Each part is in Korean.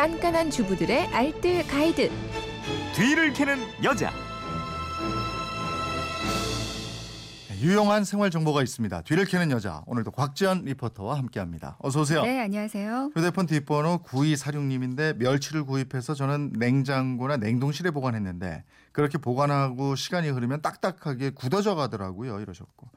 깐깐한 주부들의 알뜰 가이드. 뒤를 캐는 여자. 유용한 생활 정보가 있습니다. 뒤를 캐는 여자. 오늘도 곽지연 리포터와 함께합니다. 어서 오세요. 네, 안녕하세요. 휴대폰 뒷번호 9246님인데 멸치를 구입해서 저는 냉장고나 냉동실에 보관했는데 그렇게 보관하고 시간이 흐르면 딱딱하게 굳어져 가더라고요. 이러셨고.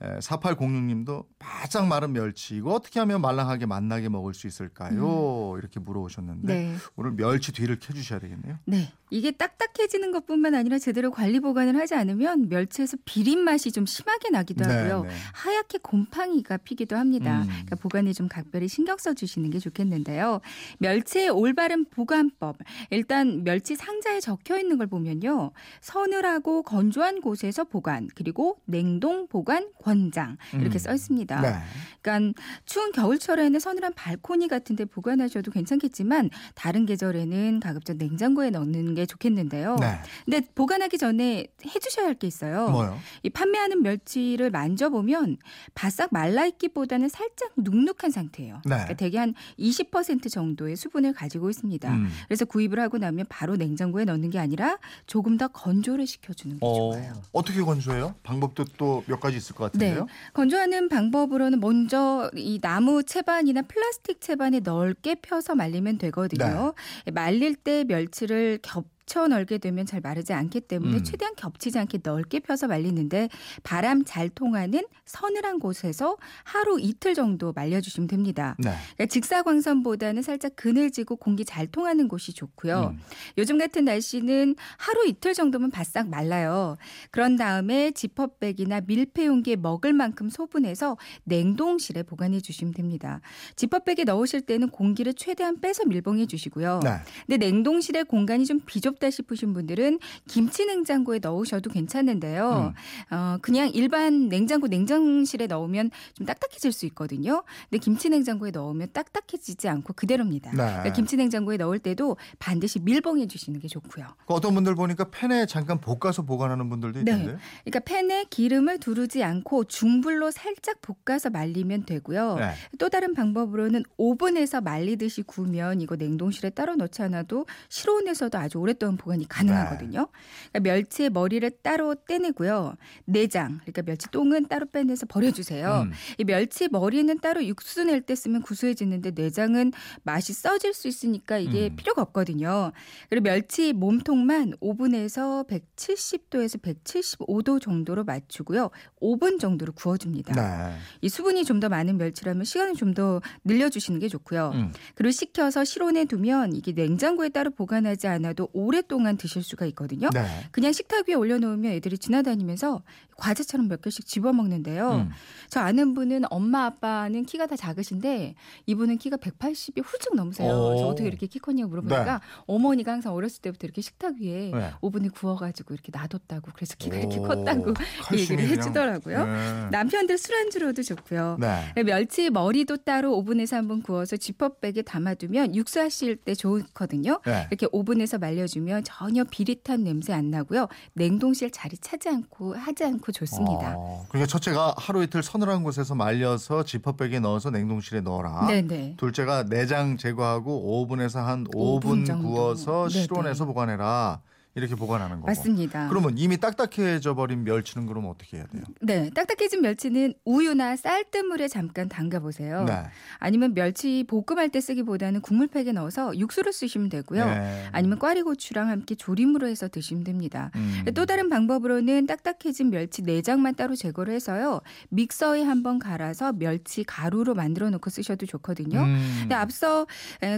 4806님도 바짝 마른 멸치 이거 어떻게 하면 말랑하게 맛나게 먹을 수 있을까요? 음. 이렇게 물어오셨는데 네. 오늘 멸치 뒤를 캐주셔야 되겠네요. 네, 이게 딱딱해지는 것뿐만 아니라 제대로 관리 보관을 하지 않으면 멸치에서 비린 맛이 좀 심하게 나기도 네, 하고요. 네, 네. 하얗게 곰팡이가 피기도 합니다. 음. 그러니까 보관에 좀 각별히 신경 써주시는 게 좋겠는데요. 멸치의 올바른 보관법. 일단 멸치 상자에 적혀 있는 걸 보면요, 서늘하고 건조한 곳에서 보관 그리고 냉동 보관 권장 이렇게 음. 써 있습니다. 네. 그러니까 추운 겨울철에는 서늘한 발코니 같은 데 보관하셔도 괜찮겠지만 다른 계절에는 가급적 냉장고에 넣는 게 좋겠는데요. 네. 근데 보관하기 전에 해 주셔야 할 게 있어요. 뭐요? 이 판매하는 멸치를 만져 보면 바싹 말라 있기보다는 살짝 눅눅한 상태예요. 네. 그러니까 대개 한 20% 정도의 수분을 가지고 있습니다. 음. 그래서 구입을 하고 나면 바로 냉장고에 넣는 게 아니라 조금 더 건조를 시켜주는 게 어, 좋아요. 어떻게 건조해요? 방법도 또 몇 가지 있을 것 같아요. 같은데요? 네. 건조하는 방법으로는 먼저 이 나무 채반이나 플라스틱 채반에 넓게 펴서 말리면 되거든요. 네. 말릴 때 멸치를 겹겹 쳐 널게 되면 잘 마르지 않기 때문에 음. 최대한 겹치지 않게 넓게 펴서 말리는데 바람 잘 통하는 서늘한 곳에서 하루 이틀 정도 말려주시면 됩니다. 네. 그러니까 직사광선보다는 살짝 그늘지고 공기 잘 통하는 곳이 좋고요. 음. 요즘 같은 날씨는 하루 이틀 정도면 바싹 말라요. 그런 다음에 지퍼백이나 밀폐 용기에 먹을 만큼 소분해서 냉동실에 보관해 주시면 됩니다. 지퍼백에 넣으실 때는 공기를 최대한 빼서 밀봉해 주시고요. 네. 근데 냉동실의 공간이 좀 비좁 어렵다 싶으신 분들은 김치 냉장고에 넣으셔도 괜찮은데요. 음. 어, 그냥 일반 냉장고 냉장실에 넣으면 좀 딱딱해질 수 있거든요. 근데 김치 냉장고에 넣으면 딱딱해지지 않고 그대로입니다. 네. 그러니까 김치 냉장고에 넣을 때도 반드시 밀봉해 주시는 게 좋고요. 그 어떤 분들 보니까 팬에 잠깐 볶아서 보관하는 분들도 네. 있던데. 네. 그러니까 팬에 기름을 두르지 않고 중불로 살짝 볶아서 말리면 되고요. 네. 또 다른 방법으로는 오븐에서 말리듯이 구우면 이거 냉동실에 따로 넣지 않아도 실온에서도 아주 오랫동안 오랫동안 보관이 가능하거든요. 네. 그러니까 멸치의 머리를 따로 떼내고요. 내장, 그러니까 멸치 똥은 따로 빼내서 버려주세요. 음. 이 멸치 머리는 따로 육수 낼 때 쓰면 구수해지는데 내장은 맛이 써질 수 있으니까 이게 음. 필요가 없거든요. 그리고 멸치 몸통만 오븐에서 170도에서 175도 정도로 맞추고요. 5분 정도로 구워줍니다. 네. 이 수분이 좀 더 많은 멸치라면 시간을 좀 더 늘려주시는 게 좋고요. 음. 그리고 식혀서 실온에 두면 이게 냉장고에 따로 보관하지 않아도 오 랫동안 드실 수가 있거든요. 네. 그냥 식탁 위에 올려놓으면 애들이 지나다니면서 과자처럼 몇 개씩 집어먹는데요. 음. 저 아는 분은 엄마 아빠는 키가 다 작으신데 이분은 키가 180이 훌쩍 넘으세요. 오. 그래서 어떻게 이렇게 키 컸냐고 물어보니까 네. 어머니가 항상 어렸을 때부터 이렇게 식탁 위에 네. 오븐에 구워가지고 이렇게 놔뒀다고 그래서 키가 오. 이렇게 컸다고 얘기를 해주더라고요. 네. 남편들 술안주로도 좋고요. 네. 멸치 머리도 따로 오븐에서 한번 구워서 지퍼백에 담아두면 육수하실 때 좋거든요. 네. 이렇게 오븐에서 말려주면 전혀 비릿한 냄새 안 나고요. 냉동실 자리 차지 않고 하지 않고 좋습니다. 어, 그러니까 첫째가 하루 이틀 서늘한 곳에서 말려서 지퍼백에 넣어서 냉동실에 넣어라. 네네. 둘째가 내장 제거하고 오븐에서 한 5분, 5분 구워서 실온에서 보관해라. 이렇게 보관하는 거고. 맞습니다. 그러면 이미 딱딱해져 버린 멸치는 그럼 어떻게 해야 돼요? 네, 딱딱해진 멸치는 우유나 쌀뜨물에 잠깐 담가 보세요. 네. 아니면 멸치 볶음할 때 쓰기보다는 국물팩에 넣어서 육수를 쓰시면 되고요. 네. 아니면 꽈리고추랑 함께 조림으로 해서 드시면 됩니다. 음. 또 다른 방법으로는 딱딱해진 멸치 내장만 따로 제거를 해서요. 믹서에 한번 갈아서 멸치 가루로 만들어 놓고 쓰셔도 좋거든요. 음. 근데 앞서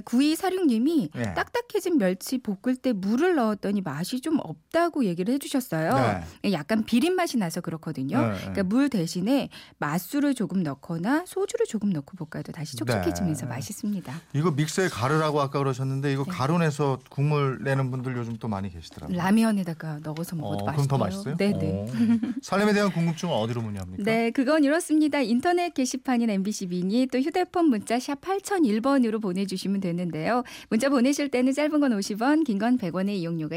구이사육님이 네. 딱딱해진 멸치 볶을 때 물을 넣었더니 맛이 좀 없다고 얘기를 해주셨어요. 네. 약간 비린 맛이 나서 그렇거든요. 네. 그러니까 물 대신에 맛술을 조금 넣거나 소주를 조금 넣고 볶아도 다시 촉촉해지면서 네. 맛있습니다. 이거 믹서에 가루라고 아까 그러셨는데 이거 네. 가루 내서 국물 내는 분들 요즘 또 많이 계시더라고요. 라면에다가 넣어서 먹어도 어, 맛있어요. 그럼 더 맛있어요? 네네. 살림에 대한 궁금증은 어디로 문의합니까? 네, 그건 이렇습니다. 인터넷 게시판인 MBC 미니 또 휴대폰 문자 샵 8001번으로 보내주시면 되는데요. 문자 보내실 때는 짧은 건 50원, 긴 건 100원의 이용료가